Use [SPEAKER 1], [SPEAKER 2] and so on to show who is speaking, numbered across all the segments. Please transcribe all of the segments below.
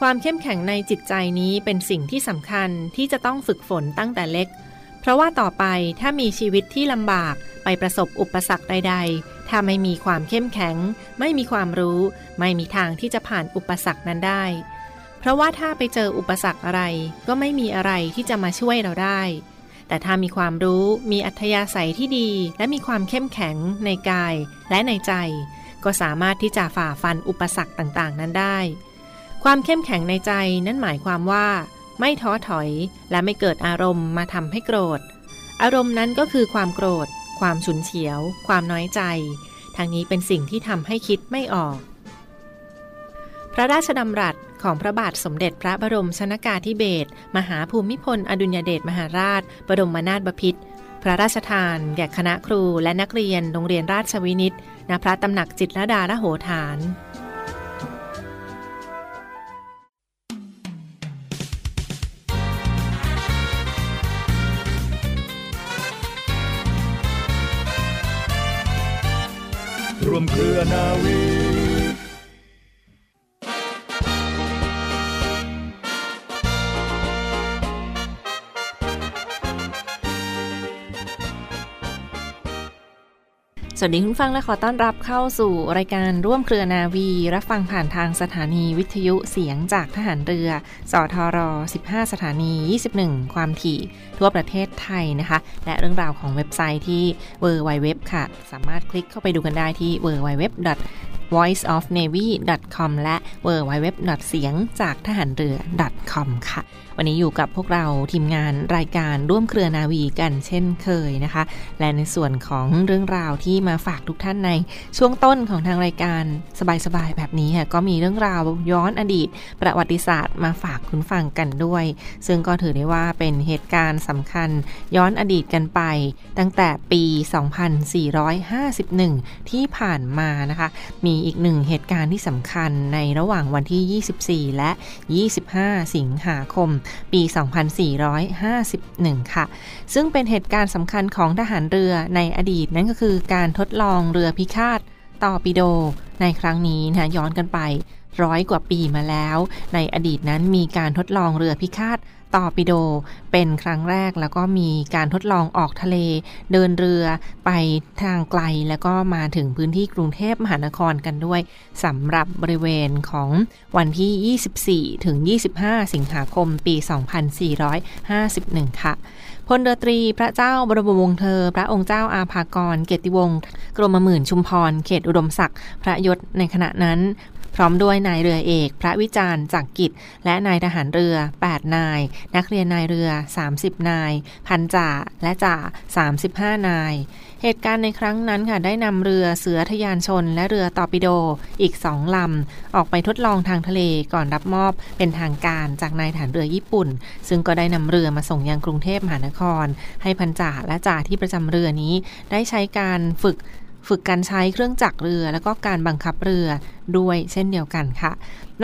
[SPEAKER 1] ความเข้มแข็งในจิตใจนี้เป็นสิ่งที่สำคัญที่จะต้องฝึกฝนตั้งแต่เล็ก เพราะว่าต่อไปถ้ามีชีวิตที่ลำบากไปประสบอุปสรรคใด ๆ ถ้าไม่มีความเข้มแข็ง ไม่มีความรู้ ไม่มีทางที่จะผ่านอุปสรรคนั้นได้ เพราะว่าถ้าไปเจออุปสรรคอะไร ก็ไม่มีอะไรที่จะมาช่วยเราได้ แต่ถ้ามีความรู้ มีอัธยาศัยที่ดี และมีความเข้มแข็งในกายและในใจ ก็สามารถที่จะฝ่าฟันอุปสรรคต่างๆ นั้นได้ ความเข้มแข็งในใจนั้นหมายความว่า ไม่ท้อถอยและไม่เกิดอารมณ์มาทำให้โกรธ อารมณ์นั้นก็คือความโกรธ ความฉุนเฉียว ความน้อยใจ ทางนี้เป็นสิ่งที่ทำให้คิดไม่ออก พระราชดำรัสของพระบาทสมเด็จพระบรมชนากาธิเบศรมหาภูมิพล อดุลยเดชมหาราช บรมนาถบพิตรพระราชทาน แก่คณะครูและนักเรียนโรงเรียนราชวินิตณพระตำหนักจิตรดาละโหฐาน
[SPEAKER 2] วมเครือนาวี
[SPEAKER 1] สวัสดีคุณฟังและขอต้อนรับเข้าสู่รายการร่วมเครือนาวี รับฟังผ่านทางสถานีวิทยุเสียงจากทหารเรือ สทร 15 สถานี 21 ความถี่ ทั่วประเทศไทยนะคะ และเรื่องราวของเว็บไซต์ที่ www ค่ะ สามารถคลิกเข้าไปดูกันได้ที่ www voiceofnavy.com และ www เสียงจากทหารเรือ .com ค่ะ วันนี้อยู่กับพวกเราทีมงานรายการร่วมเครือนาวีกันเช่นเคยนะคะ และในส่วนของเรื่องราวที่มาฝากทุกท่านในช่วงต้นของทางรายการสบายๆแบบนี้ค่ะก็มีเรื่องราวย้อนอดีต ประวัติศาสตร์มาฝากคุณฟังกันด้วย ซึ่งก็ถือได้ว่าเป็นเหตุการณ์สำคัญย้อนอดีตกันไป ตั้งแต่ปี 2451 ที่ผ่านมานะคะ มีอีกหนึ่งเหตุการณ์ที่สำคัญในระหว่างวันที่ 24 และ 25 สิงหาคม ปี 2451 ค่ะ ซึ่งเป็นเหตุการณ์สำคัญของทหารเรือในอดีตนั่นก็คือการทดลองเรือพิฆาตตอปิโด ในครั้งนี้นะย้อนกันไปร้อยกว่าปีมาแล้ว ในอดีตนั้นมีการทดลองเรือพิฆาต ตอร์ปิโดเป็นครั้งแรกแล้วก็มีการทดลองออกทะเล เดินเรือไปทางไกลแล้วก็มาถึงพื้นที่กรุงเทพมหานครกันด้วยสำหรับบริเวณของวันที่ 24 ถึง 25 สิงหาคมปี 2451 ค่ะพลเรือตรีพระเจ้าบรมวงศ์เธอ พระองค์เจ้าอาภากร เกติวงศ์กรมหมื่นชุมพร เขตอุดมศักดิ์พระยศในขณะนั้น พร้อมด้วยนายเรือเอก พระวิจารณ์จักกิจ และนายทหารเรือ 8 นาย นักเรียนนายเรือ 30 นาย พันจ่าและจ่า 35 นาย เหตุการณ์ในครั้งนั้นค่ะได้นำเรือเสือทยานชน และเรือตอร์ปิโดอีกสองลำ ออกไปทดลองทางทะเลก่อนรับมอบเป็นทางการจากนายฐานเรือญี่ปุ่น ซึ่งก็ได้นำเรือมาส่งยังกรุงเทพมหานคร ให้พันจ่าและจ่าที่ประจำเรือนี้ได้ใช้การฝึก ฝึกการใช้เครื่องจักรเรือ แล้วก็การบังคับเรือด้วยเช่นเดียวกันค่ะ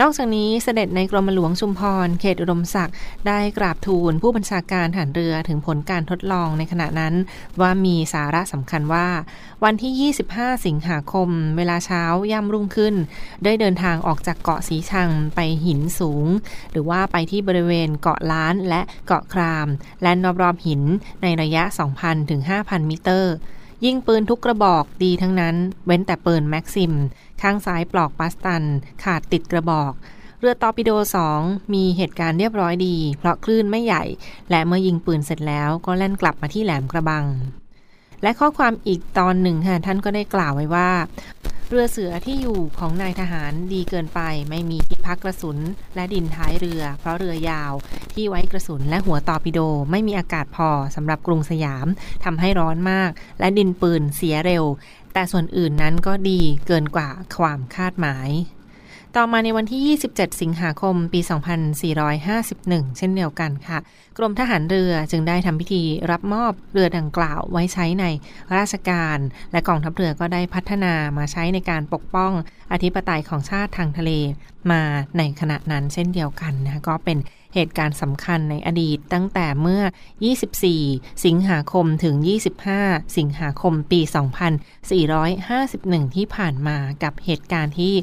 [SPEAKER 1] นอกจากนี้เสด็จในกรมหลวงชุมพร เขตอุดมศักดิ์ได้กราบทูลผู้บัญชาการฐานเรือถึงผลการทดลองในขณะนั้น ว่ามีสาระสำคัญว่า วันที่ 25 สิงหาคม เวลาเช้าย่ำรุ่งขึ้น ได้เดินทางออกจากเกาะสีชังไปหินสูง หรือว่าไปที่บริเวณเกาะล้านและเกาะคราม และรอบๆหินในระยะ 2,000ถึง5,000 มิเตอร์ ยิงปืนทุกกระบอกดีทั้งนั้น เว้นแต่ปืนแม็กซิม ข้างซ้ายปลอกปัสตัน ขาดติดกระบอก เรือตอร์ปิโด 2 มีเหตุการณ์เรียบร้อยดี เพราะคลื่นไม่ใหญ่ และเมื่อยิงปืนเสร็จแล้วก็แล่นกลับมาที่แหลมกระบังและข้อความอีกตอนหนึ่งค่ะท่านก็ได้กล่าวไว้ว่า เรือเสือที่อยู่ของนายทหารดีเกินไปไม่มีที่พักกระสุน และดินท้ายเรือ เพราะเรือยาวที่ไว้กระสุนและหัวตอปิโดไม่มีอากาศพอสำหรับกรุงสยามทำให้ร้อนมาก และดินปืนเสียเร็ว แต่ส่วนอื่นนั้นก็ดีเกินกว่าความคาดหมาย
[SPEAKER 3] ต่อมาในวันที่ 27 สิงหาคม ปี 2451 เช่นเดียวกันค่ะ กรมทหารเรือจึงได้ทำพิธีรับมอบเรือดังกล่าวไว้ใช้ในราชการ และกองทัพเรือก็ได้พัฒนามาใช้ในการปกป้องอธิปไตยของชาติทางทะเลมาในขณะนั้นเช่นเดียวกันนะก็เป็นเหตุการณ์สำคัญในอดีตตั้งแต่เมื่อ 24 สิงหาคมถึง 25 สิงหาคมปี 2451 ที่ผ่านมากับเหตุการณ์ที่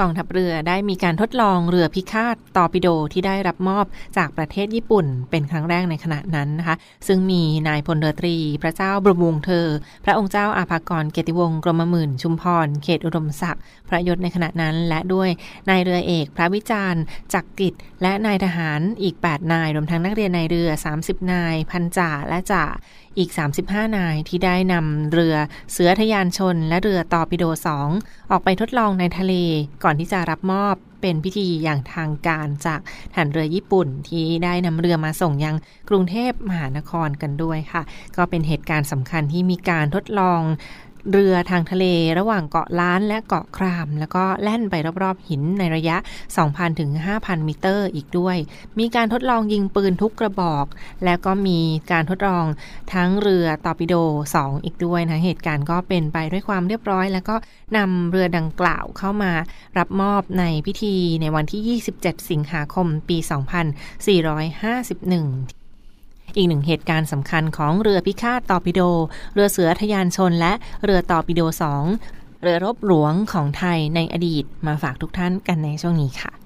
[SPEAKER 3] กองทัพเรือได้มีการทดลองเรือพิฆาตตอร์ปิโดที่ได้รับมอบจากประเทศญี่ปุ่น เป็นครั้งแรกในขณะนั้นนะคะ ซึ่งมีนายพลเรือตรี พระเจ้าบรมวงศ์เธอ พระองค์เจ้าอาภากรเกติวงศ์กรมหมื่นชุมพร เขตอุดมศักดิ์พระยศในขณะนั้นและด้วยนายเรือเอกพระวิจารณ์จักกิจและนายทหารอีก 8 นายรวมทั้งนักเรียนนายเรือ 30 นาย พันจ่าและจ่า อีก 35 นายที่ได้นำเรือเสือทยานชน และเรือตอปิโด 2 ออกไปทดลองในทะเลก่อนที่จะรับมอบเป็นพิธีอย่างทางการจากฐานเรือญี่ปุ่นที่ได้นำเรือมาส่งยังกรุงเทพมหานครกันด้วยค่ะ ก็เป็นเหตุการณ์สำคัญที่มีการทดลอง เรือทางทะเลระหว่างเกาะล้านและเกาะคราม แล้วก็แล่นไปรอบๆหินในระยะ 2,000 ถึง 5,000 มิเตอร์อีกด้วย มีการทดลองยิงปืนทุกกระบอก แล้วก็มีการทดลองทั้งเรือตอร์ปิโด 2 อีกด้วยนะเหตุการณ์ก็เป็นไปด้วยความเรียบร้อย แล้วก็นำเรือดังกล่าวเข้ามารับมอบในพิธีในวันที่ 27 สิงหาคม ปี 2451 อีกหนึ่งเหตุการณ์สำคัญของเรือพิฆาตตอร์ปิโด เรือเสือทยานชลและเรือตอร์ปิโด 2 เรือรบหลวงของไทยในอดีตมาฝากทุกท่านกันในช่วงนี้ค่ะ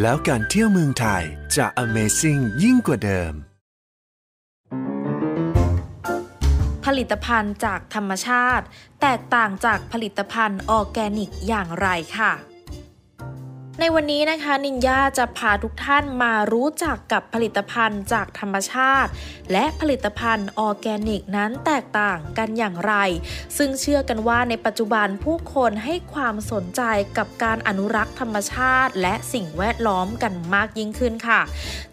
[SPEAKER 4] แล้วการเที่ยวเมืองไทยจะ Amazing ยิ่งกว่าเดิม
[SPEAKER 5] ผลิตภัณฑ์จากธรรมชาติ แตกต่างจากผลิตภัณฑ์ออร์แกนิกอย่างไรค่ะ ในวันนี้นะคะนินยาจะพาทุกท่านมารู้จักกับผลิตภัณฑ์จากธรรมชาติ และผลิตภัณฑ์ออร์แกนิกนั้นแตกต่างกันอย่างไร ซึ่งเชื่อกันว่าในปัจจุบันผู้คนให้ความสนใจกับการอนุรักษ์ธรรมชาติ และสิ่งแวดล้อมกันมากยิ่งขึ้นค่ะ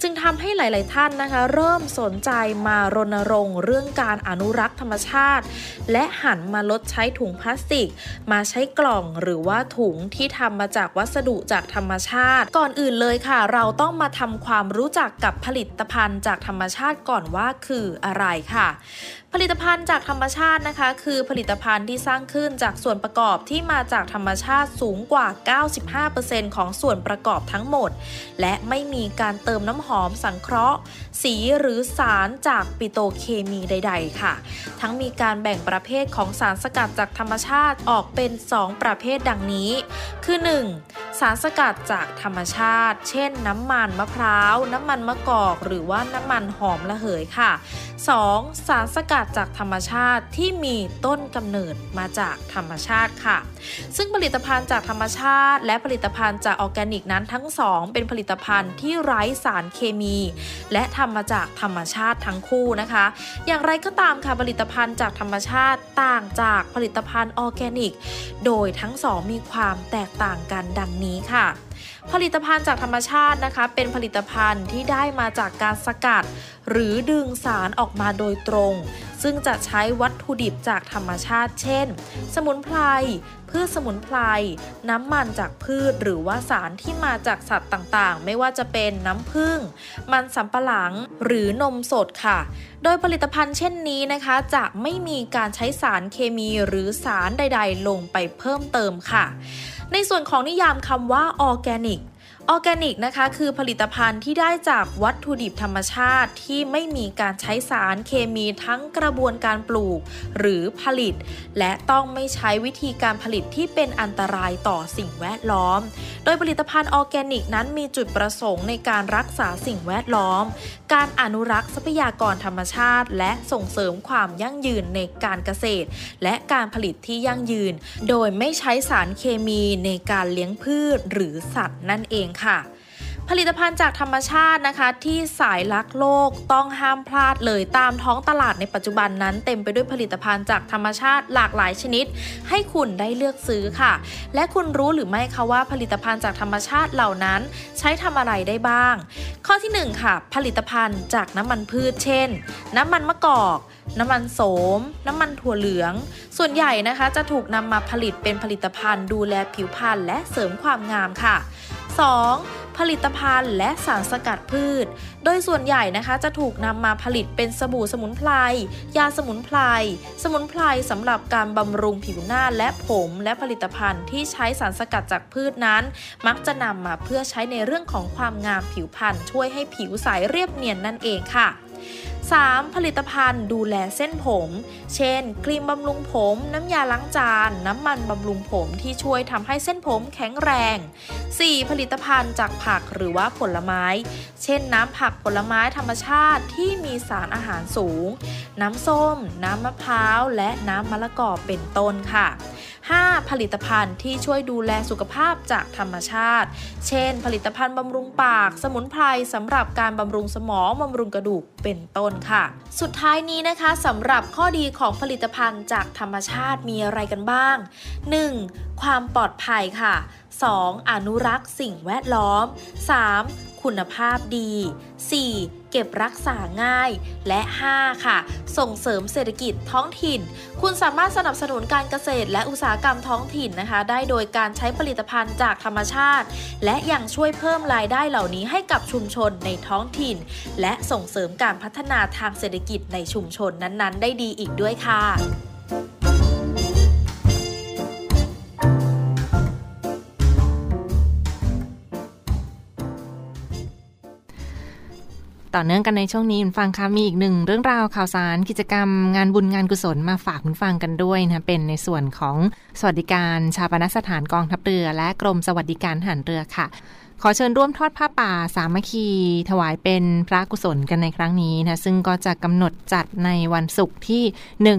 [SPEAKER 5] จึงทำให้หลาย ๆ ท่านนะคะ เริ่มสนใจมารณรงค์เรื่องการอนุรักษ์ธรรมชาติ และหันมาลดใช้ถุงพลาสติก มาใช้กล่องหรือว่าถุงที่ทำมาจากวัสดุจากธรรมชาติ ก่อนอื่นเลยค่ะ เราต้องมาทำความรู้จักกับผลิตภัณฑ์จากธรรมชาติก่อนว่าคืออะไรค่ะ ผลิตภัณฑ์จากธรรมชาตินะคะ คือผลิตภัณฑ์ที่สร้างขึ้นจากส่วนประกอบที่มาจากธรรมชาติสูงกว่า 95%ของส่วนประกอบทั้งหมด และไม่มีการเติมน้ำหอมสังเคราะห์ สีหรือสารจากปิโตรเคมีใด ๆ ค่ะ ทั้งมีการแบ่งประเภทของสารสกัดจากธรรมชาติออกเป็น 2 ประเภทดังนี้ คือ 1. สารสกัดจากธรรมชาติ เช่น น้ำมันมะพร้าว น้ำมันมะกอก หรือว่าน้ำมันหอมระเหยค่ะ 2. สารสกัดจากธรรมชาติที่มีต้นกำเนิดมาจากธรรมชาติค่ะ ซึ่งผลิตภัณฑ์จากธรรมชาติ และผลิตภัณฑ์จากออร์แกนิกนั้นทั้งสองเป็นผลิตภัณฑ์ที่ไร้สารเคมี และทำมาจากธรรมชาติทั้งคู่นะคะ อย่างไรก็ตามค่ะผลิตภัณฑ์จากธรรมชาติต่างจากผลิตภัณฑ์ออร์แกนิก โดยทั้งสองมีความแตกต่างกันดังนี้ค่ะผลิตภัณฑ์จากธรรมชาตินะคะ เป็นผลิตภัณฑ์ที่ได้มาจากการสกัด หรือดึงสารออกมาโดยตรง ซึ่งจะใช้วัตถุดิบจากธรรมชาติ เช่น สมุนไพรพืชสมุนไพรน้ำมันจากพืชหรือว่าสารที่มาจากสัตว์ต่างๆ ไม่ว่าจะเป็นน้ำผึ้งมันสำปะหลังหรือนมสดค่ะ โดยผลิตภัณฑ์เช่นนี้นะคะ จะไม่มีการใช้สารเคมีหรือสารใด ๆ ลงไปเพิ่มเติมค่ะ ในส่วนของนิยามคำว่าออร์แกนิก ออร์แกนิกนะคะคือผลิตภัณฑ์ที่ได้จากวัตถุดิบธรรมชาติที่ไม่มีการใช้สารเคมีทั้งกระบวนการปลูก หรือผลิต และต้องไม่ใช้วิธีการผลิตที่เป็นอันตรายต่อสิ่งแวดล้อม โดยผลิตภัณฑ์ออร์แกนิกนั้นมีจุดประสงค์ในการรักษาสิ่งแวดล้อม การอนุรักษ์ทรัพยากรธรรมชาติ และส่งเสริมความยั่งยืนในการเกษตร และการผลิตที่ยั่งยืน โดยไม่ใช้สารเคมีในการเลี้ยงพืชหรือสัตว์นั่นเองค่ะ ผลิตภัณฑ์จากธรรมชาตินะคะ ที่สายรักโลกต้องห้ามพลาดเลยตามท้องตลาดในปัจจุบันนั้น เต็มไปด้วยผลิตภัณฑ์จากธรรมชาติหลากหลายชนิด ให้คุณได้เลือกซื้อค่ะ และคุณรู้หรือไม่คะว่าผลิตภัณฑ์จากธรรมชาติเหล่านั้น ใช้ทำอะไรได้บ้าง ข้อที่ 1 ค่ะ ผลิตภัณฑ์จากน้ำมันพืช เช่น น้ำมันมะกอกน้ำมันโสม น้ำมันถั่วเหลือง ส่วนใหญ่นะคะจะถูกนำมาผลิตเป็นผลิตภัณฑ์ดูแลผิวพรรณและเสริมความงามค่ะ 2. ผลิตภัณฑ์และสารสกัดพืช โดยส่วนใหญ่นะคะจะถูกนำมาผลิตเป็นสบู่สมุนไพร ยาสมุนไพร สมุนไพรสำหรับการบำรุงผิวหน้าและผมและผลิตภัณฑ์ที่ใช้สารสกัดจากพืชนั้น มักจะนำมาเพื่อใช้ในเรื่องของความงามผิวพรรณช่วยให้ผิวใสเรียบเนียนนั่นเองค่ะ 3. ผลิตภัณฑ์ดูแลเส้นผม เช่น ครีมบำรุงผม น้ำยาล้างจาน น้ำมันบำรุงผมที่ช่วยทำให้เส้นผมแข็งแรง 4. ผลิตภัณฑ์จากผักหรือว่าผลไม้ เช่นน้ำผักผลไม้ธรรมชาติที่มีสารอาหารสูง น้ำส้ม น้ำมะพร้าว และน้ำมะละกอเป็นต้นค่ะ 5. ผลิตภัณฑ์ที่ช่วยดูแลสุขภาพจากธรรมชาติ เช่น ผลิตภัณฑ์บำรุงปาก สมุนไพรสำหรับการบำรุงสมองบำรุงกระดูกเป็นต้นค่ะ สุดท้ายนี้นะคะสำหรับข้อดีของผลิตภัณฑ์จากธรรมชาติมีอะไรกันบ้าง 1. ความปลอดภัยค่ะ 2. อนุรักษ์สิ่งแวดล้อม 3. คุณภาพดี 4. เก็บรักษาง่าย และ 5. ค่ะ ส่งเสริมเศรษฐกิจท้องถิ่น คุณสามารถสนับสนุนการเกษตร และอุตสาหกรรมท้องถิ่นนะคะ ได้โดยการใช้ผลิตภัณฑ์จากธรรมชาติ และยังช่วยเพิ่มรายได้เหล่านี้ให้กับชุมชนในท้องถิ่น และส่งเสริมการพัฒนาทางเศรษฐกิจในชุมชนนั้นๆ ได้ดีอีกด้วยค่ะ
[SPEAKER 1] ต่อเนื่องกันในช่วงนี้คุณฟังคะมีอีกหนึ่งเรื่องราวข่าวสารกิจกรรมงานบุญงานกุศลมาฝากคุณฟังกันด้วยนะเป็นในส่วนของสวัสดิการชาปนสถานกองทัพเรือ และกรมสวัสดิการทหารเรือค่ะ ขอเชิญร่วมทอดผ้าป่าสามัคคี ถวายเป็นพระกุศลกันในครั้งนี้นะซึ่งก็จะกำหนดจัดในวันศุกร์ที่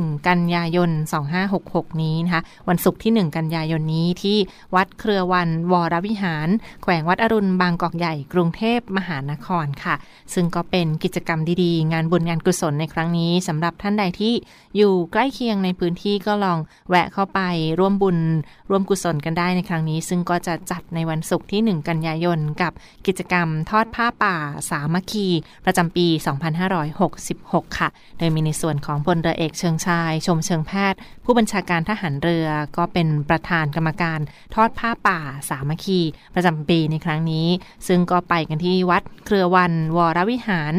[SPEAKER 1] 1 กันยายน 2566 นี้นะคะวันศุกร์ที่ 1 กันยายนนี้ที่วัดเครือวันวรวิหาร แขวงวัดอรุณบางกอกใหญ่กรุงเทพมหานครค่ะ ซึ่งก็เป็นกิจกรรมดีๆ งานบุญงานกุศลในครั้งนี้สำหรับท่านใดที่อยู่ใกล้เคียงในพื้นที่ก็ลองแวะเข้าไปร่วมบุญร่วมกุศลกันได้ในครั้งนี้ ซึ่งก็จะจัดในวันศุกร์ที่ 1 กันยายนกับกิจกรรมทอดผ้าป่าสามัคคี ประจำปี 2566 ค่ะ โดยมีในส่วนของพลเรือเอกเชิงชาย ชมเชิงแพทย์ ผู้บัญชาการทหารเรือ ก็เป็นประธานกรรมการทอดผ้าป่าสามัคคี ประจำปีในครั้งนี้ ซึ่งก็ไปกันที่วัดเครือวันวรวิหาร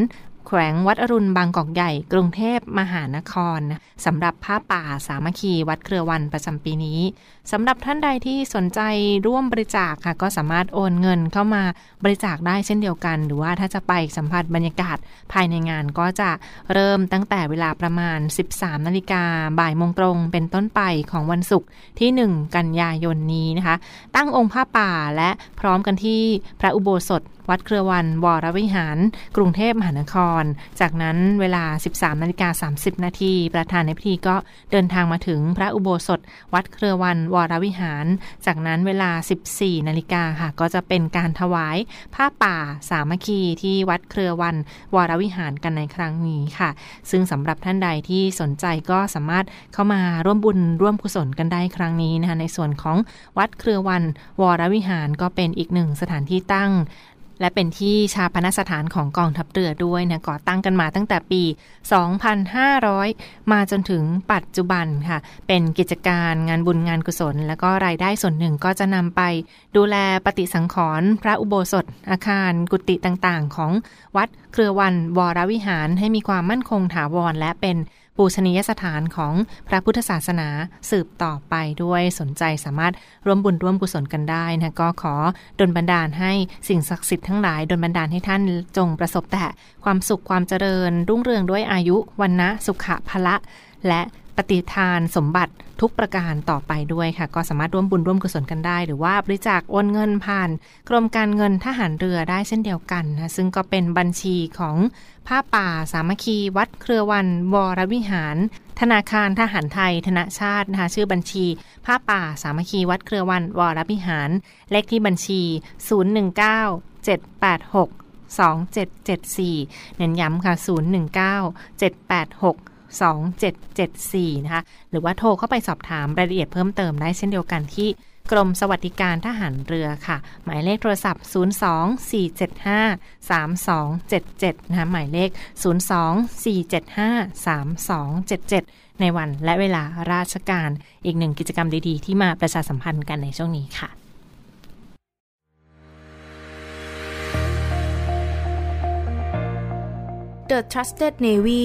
[SPEAKER 1] แขวงวัดอรุณบางกอกใหญ่ กรุงเทพมหานครสำหรับผ้าป่าสามัคคีวัดเครือวันประจำปีนี้สำหรับท่านใดที่สนใจร่วมบริจาคค่ะ ก็สามารถโอนเงินเข้ามาบริจาคได้เช่นเดียวกัน หรือว่าถ้าจะไปสัมผัสบรรยากาศภายในงานก็จะเริ่มตั้งแต่เวลาประมาณ 13 นาฬิกาบ่ายโมงตรงเป็นต้นไปของวันศุกร์ที่ 1 กันยายนนี้นะคะ ตั้งองค์ผ้าป่าและพร้อมกันที่พระอุโบสถวัดเครือวันวรวิหาร กรุงเทพมหานคร จากนั้นเวลา 13นาฬิกา30 นาทีประธานในพิธีก็เดินทางมาถึงพระอุโบสถ วัดเครือวันวรวิหาร จากนั้นเวลา 14 นาฬิกาค่ะ ก็จะเป็นการถวายผ้าป่าสามัคคีที่วัดเครือวันวรวิหารกันในครั้งนี้ค่ะ ซึ่งสำหรับท่านใดที่สนใจก็สามารถเข้ามาร่วมบุญร่วมกุศลกันได้ครั้งนี้นะคะในส่วนของวัดเครือวันวรวิหารก็เป็นอีกหนึ่งสถานที่ตั้ง และเป็นที่ชาปนสถานของกองทัพเรือด้วยนะก่อตั้งกันมาตั้งแต่ปี 2,500 มาจนถึงปัจจุบันค่ะ เป็นกิจการงานบุญงานกุศล แล้วก็รายได้ส่วนหนึ่งก็จะนำไป ดูแลปฏิสังขรณ์พระอุโบสถ อาคารกุฏิต่างๆ ของวัดเครือวันวรวิหารให้มีความมั่นคงถาวรและเป็น ปูชนียสถานของพระพุทธศาสนาสืบต่อไปด้วยสนใจสามารถร่วมบุญร่วมกุศลกันได้นะก็ขอดลบันดาลให้สิ่งศักดิ์สิทธิ์ทั้งหลายดลบันดาลให้ท่านจงประสบแต่ความสุขความเจริญ รุ่งเรืองด้วยอายุวันนะสุขะพละและ ปฏิทานสมบัติทุกประการต่อไปด้วยค่ะ ก็สามารถร่วมบุญร่วมกุศลกันได้ หรือว่าบริจาคโอนเงินผ่าน กรมการเงินทหารเรือได้เช่นเดียวกันนะซึ่งก็เป็นบัญชีของผ้าป่า สามัคคี วัดเครือวัน วรวิหาร ธนาคารทหารไทย ธนาชาตินะคะชื่อบัญชีผ้าป่า สามัคคี วัดเครือวัน วรวิหาร เลขที่บัญชี 019 786 2774 เน้นย้ำค่ะ 019 786 2774 นะคะ หรือว่าโทรเข้าไปสอบถามรายละเอียดเพิ่มเติมได้เช่นเดียวกันที่กรมสวัสดิการทหารเรือค่ะ หมายเลขโทรศัพท์ 024753277 นะคะ หมายเลข 024753277 ในวันและเวลาราชการ อีกหนึ่งกิจกรรมดีๆ ที่มาประชาสัมพันธ์กันในช่วงนี้ค่ะ
[SPEAKER 5] The Trusted Navy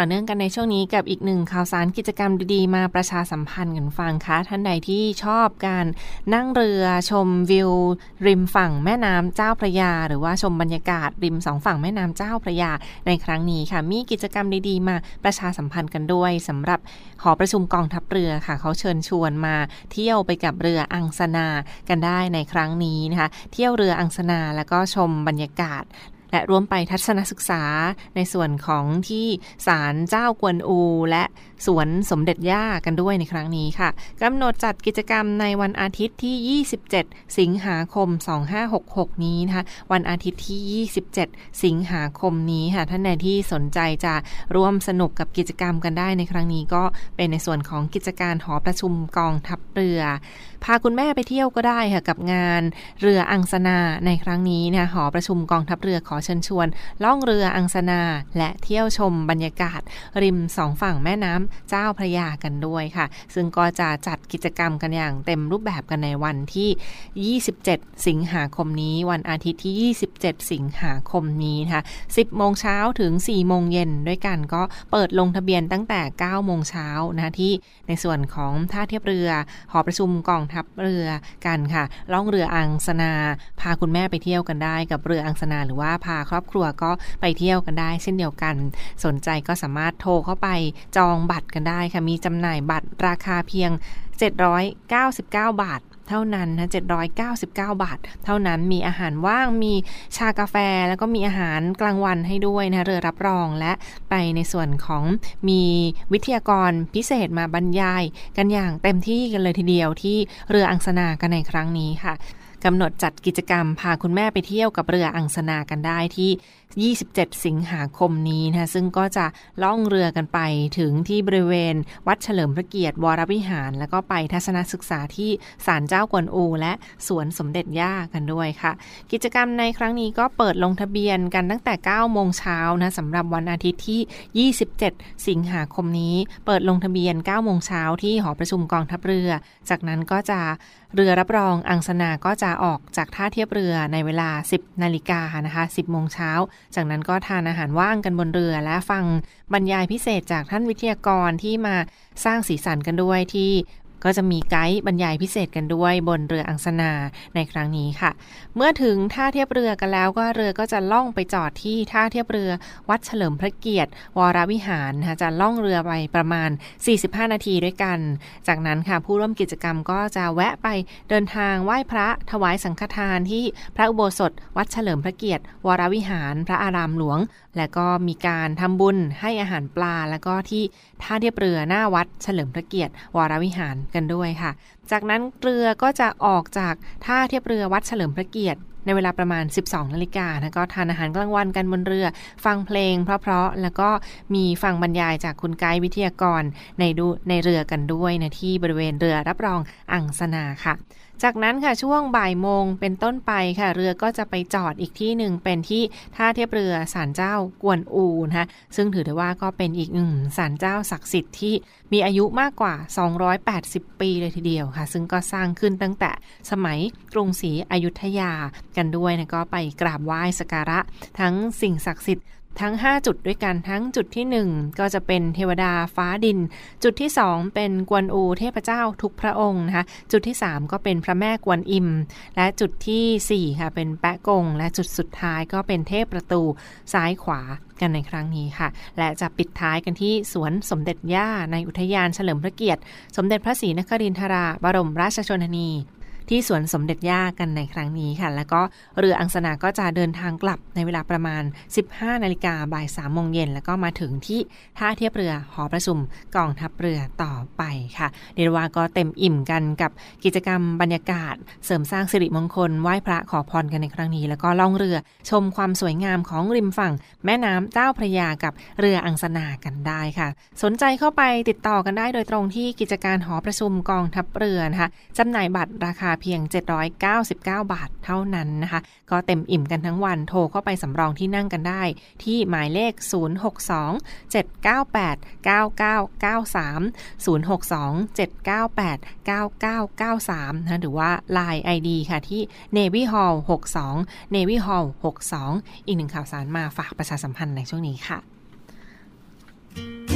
[SPEAKER 1] ต่อเนื่องกันในช่วงนี้กับอีกหนึ่งข่าวสารกิจกรรมดีๆ มาประชาสัมพันธ์กันฟังคะท่านใดที่ชอบการนั่งเรือชมวิว ริมฝั่งแม่น้ำเจ้าพระยา หรือว่าชมบรรยากาศริมสองฝั่งแม่น้ำเจ้าพระยา ในครั้งนี้ค่ะ มีกิจกรรมดีๆ มาประชาสัมพันธ์กันด้วยสำหรับหอประชุมกองทัพเรือค่ะ เขาเชิญชวนมาเที่ยวไปกับเรืออังสนากันได้ในครั้งนี้นะคะ เที่ยวเรืออังสนาแล้วก็ชมบรรยากาศ และร่วมไปทัศนศึกษาในส่วนของที่ศาลเจ้ากวนอู และสวนสมเด็จย่ากันด้วยในครั้งนี้ค่ะกำหนดจัดกิจกรรมในวันอาทิตย์ที่ 27 สิงหาคม 2566 นี้นะคะวันอาทิตย์ที่ 27 สิงหาคมนี้ค่ะท่านใดที่สนใจจะร่วมสนุกกับกิจกรรมกันได้ในครั้งนี้ก็เป็นในส่วนของกิจการหอประชุมกองทัพเรือ พาคุณแม่ไปเที่ยวก็ได้ค่ะกับงานเรืออังสนาในครั้งนี้นะหอประชุมกองทัพเรือขอเชิญชวน ล่องเรืออังสนาและเที่ยวชมบรรยากาศ ริมสองฝั่งแม่น้ำเจ้าพระยากันด้วยค่ะ ซึ่งก็จะจัดกิจกรรมกันอย่างเต็มรูปแบบกันในวันที่ 27 สิงหาคมนี้ วันอาทิตย์ที่ 27 สิงหาคมนี้นะคะ10 โมงเช้าถึง 4 โมงเย็นด้วยกันก็เปิดลงทะเบียนตั้งแต่ 9 โมงเช้านะที่ในส่วนของท่าเทียบเรือ หอประชุมกองทัพเรือกันค่ะ ล่องเรืออังสนา พาคุณแม่ไปเที่ยวกันได้กับเรืออังสนา หรือว่าพาครอบครัวก็ไปเที่ยวกันได้เช่นเดียวกัน สนใจก็สามารถโทรเข้าไปจองบัตรกันได้ค่ะ มีจำหน่ายบัตรราคาเพียง 799 บาทเท่านั้นนะ 799 บาท เท่านั้น มีอาหารว่าง มีชากาแฟ แล้วก็มีอาหารกลางวันให้ด้วยนะ เรือรับรอง และไปในส่วนของมีวิทยากรพิเศษมาบรรยาย กันอย่างเต็มที่กันเลยทีเดียวที่เรืออังสนากันในครั้งนี้ค่ะ กำหนดจัดกิจกรรมพาคุณแม่ไปเที่ยวกับเรืออังสนากันได้ที่ 27 สิงหาคมนี้นะซึ่งก็จะล่องเรือกันไปถึงที่บริเวณ วัดเฉลิมพระเกียรติวรวิหาร แล้วก็ไปทัศนศึกษาที่ศาลเจ้ากวนอู และสวนสมเด็จย่ากันด้วยค่ะ กิจกรรมในครั้งนี้ก็เปิดลงทะเบียนกันตั้งแต่ 9 โมงเช้านะสำหรับวันอาทิตย์ที่ 27 สิงหาคมนี้ เปิดลงทะเบียน 9 โมงเช้าที่หอประชุมกองทัพเรือ จากนั้นก็จะเรือรับรองอังสนาก็จะออกจากท่าเทียบเรือในเวลา 10 นาฬิกานะคะ 10 โมงเช้า จากนั้นก็ทานอาหารว่างกันบนเรือและฟังบรรยายพิเศษจากท่านวิทยากรที่มาสร้างสีสันกันด้วยที่ ก็จะมีไกด์บรรยายพิเศษกันด้วยบนเรืออังสนาในครั้งนี้ค่ะ เมื่อถึงท่าเทียบเรือกันแล้วก็เรือก็จะล่องไปจอดที่ท่าเทียบเรือวัดเฉลิมพระเกียรติ วรวิหารนะคะจะล่องเรือไปประมาณ 45 นาทีด้วยกัน จากนั้นค่ะผู้ร่วมกิจกรรมก็จะแวะไปเดินทางไหว้พระถวายสังฆทานที่พระอุโบสถ วัดเฉลิมพระเกียรติ วรวิหาร พระอารามหลวง และก็มีการทำบุญให้อาหารปลา แล้วก็ที่ท่าเทียบเรือหน้าวัดเฉลิมพระเกียรติ วรวิหารกันด้วยค่ะ จากนั้นเรือก็จะออกจากท่าเทียบเรือวัดเฉลิมพระเกียรติ ในเวลาประมาณ 12นาฬิกานะก็ทานอาหารกลางวันกันบนเรือ ฟังเพลงเพราะๆแล้วก็มีฟังบรรยายจากคุณไกด์วิทยากรในดูในเรือกันด้วยนะที่บริเวณเรือรับรองอังสนาค่ะจากนั้นค่ะช่วงบ่ายโมงเป็นต้นไปค่ะ เรือก็จะไปจอดอีกที่หนึ่งเป็นที่ท่าเทียบเรือศาลเจ้ากวนอูนะคะซึ่งถือได้ว่าก็เป็นอีกหนึ่งศาลเจ้าศักดิ์สิทธิ์ที่มีอายุมากกว่า 280 ปีเลยทีเดียวค่ะ ซึ่งก็สร้างขึ้นตั้งแต่สมัยกรุงศรีอยุธยากันด้วยนะก็ไปกราบไหว้สักการะทั้งสิ่งศักดิ์สิทธิ์ทั้ง 5 จุดด้วยกันทั้งจุดที่ 1 ก็จะเป็นเทวดาฟ้าดิน จุดที่ 2 เป็นกวนอูเทพเจ้าทุกพระองค์นะคะจุดที่ 3 ก็เป็นพระแม่กวนอิม และจุดที่ 4 ค่ะเป็นแปะกง และจุดสุดท้ายก็เป็นเทพประตูซ้ายขวากันในครั้งนี้ค่ะ และจะปิดท้ายกันที่สวนสมเด็จย่าในอุทยานเฉลิมพระเกียรติ สมเด็จพระศรีนครินทราบรมราชชนนี ที่สวนสมเด็จย่ากันในครั้งนี้ค่ะ แล้วก็เรืออังสนาก็จะเดินทางกลับในเวลาประมาณ 15 นาฬิกาบ่าย3โมงเย็น แล้วก็มาถึงที่ท่าเทียบเรือหอประชุมกองทัพเรือต่อไปค่ะเรียกว่าก็เต็มอิ่มกันกับกิจกรรมบรรยากาศ เสริมสร้างสิริมงคลไหว้พระขอพรกันในครั้งนี้ แล้วก็ล่องเรือชมความสวยงามของริมฝั่ง แม่น้ำเจ้าพระยากับเรืออังสนากันได้ค่ะ สนใจเข้าไปติดต่อกันได้โดยตรงที่กิจการหอประชุมกองทัพเรือนะคะจำหน่ายบัตรราคาเพียง 799 บาทเท่านั้นนะคะ ก็เต็มอิ่มกันทั้งวันโทรเข้าไปสำรองที่นั่งกันได้ ที่หมายเลข 062 798 9993 062 798 9993 นะหรือว่า Line ID ค่ะที่ Navy Hall 62 Navy Hall 62 อีกหนึ่งข่าวสารมาฝากประชาสัมพันธ์ในช่วงนี้ค่ะ thank you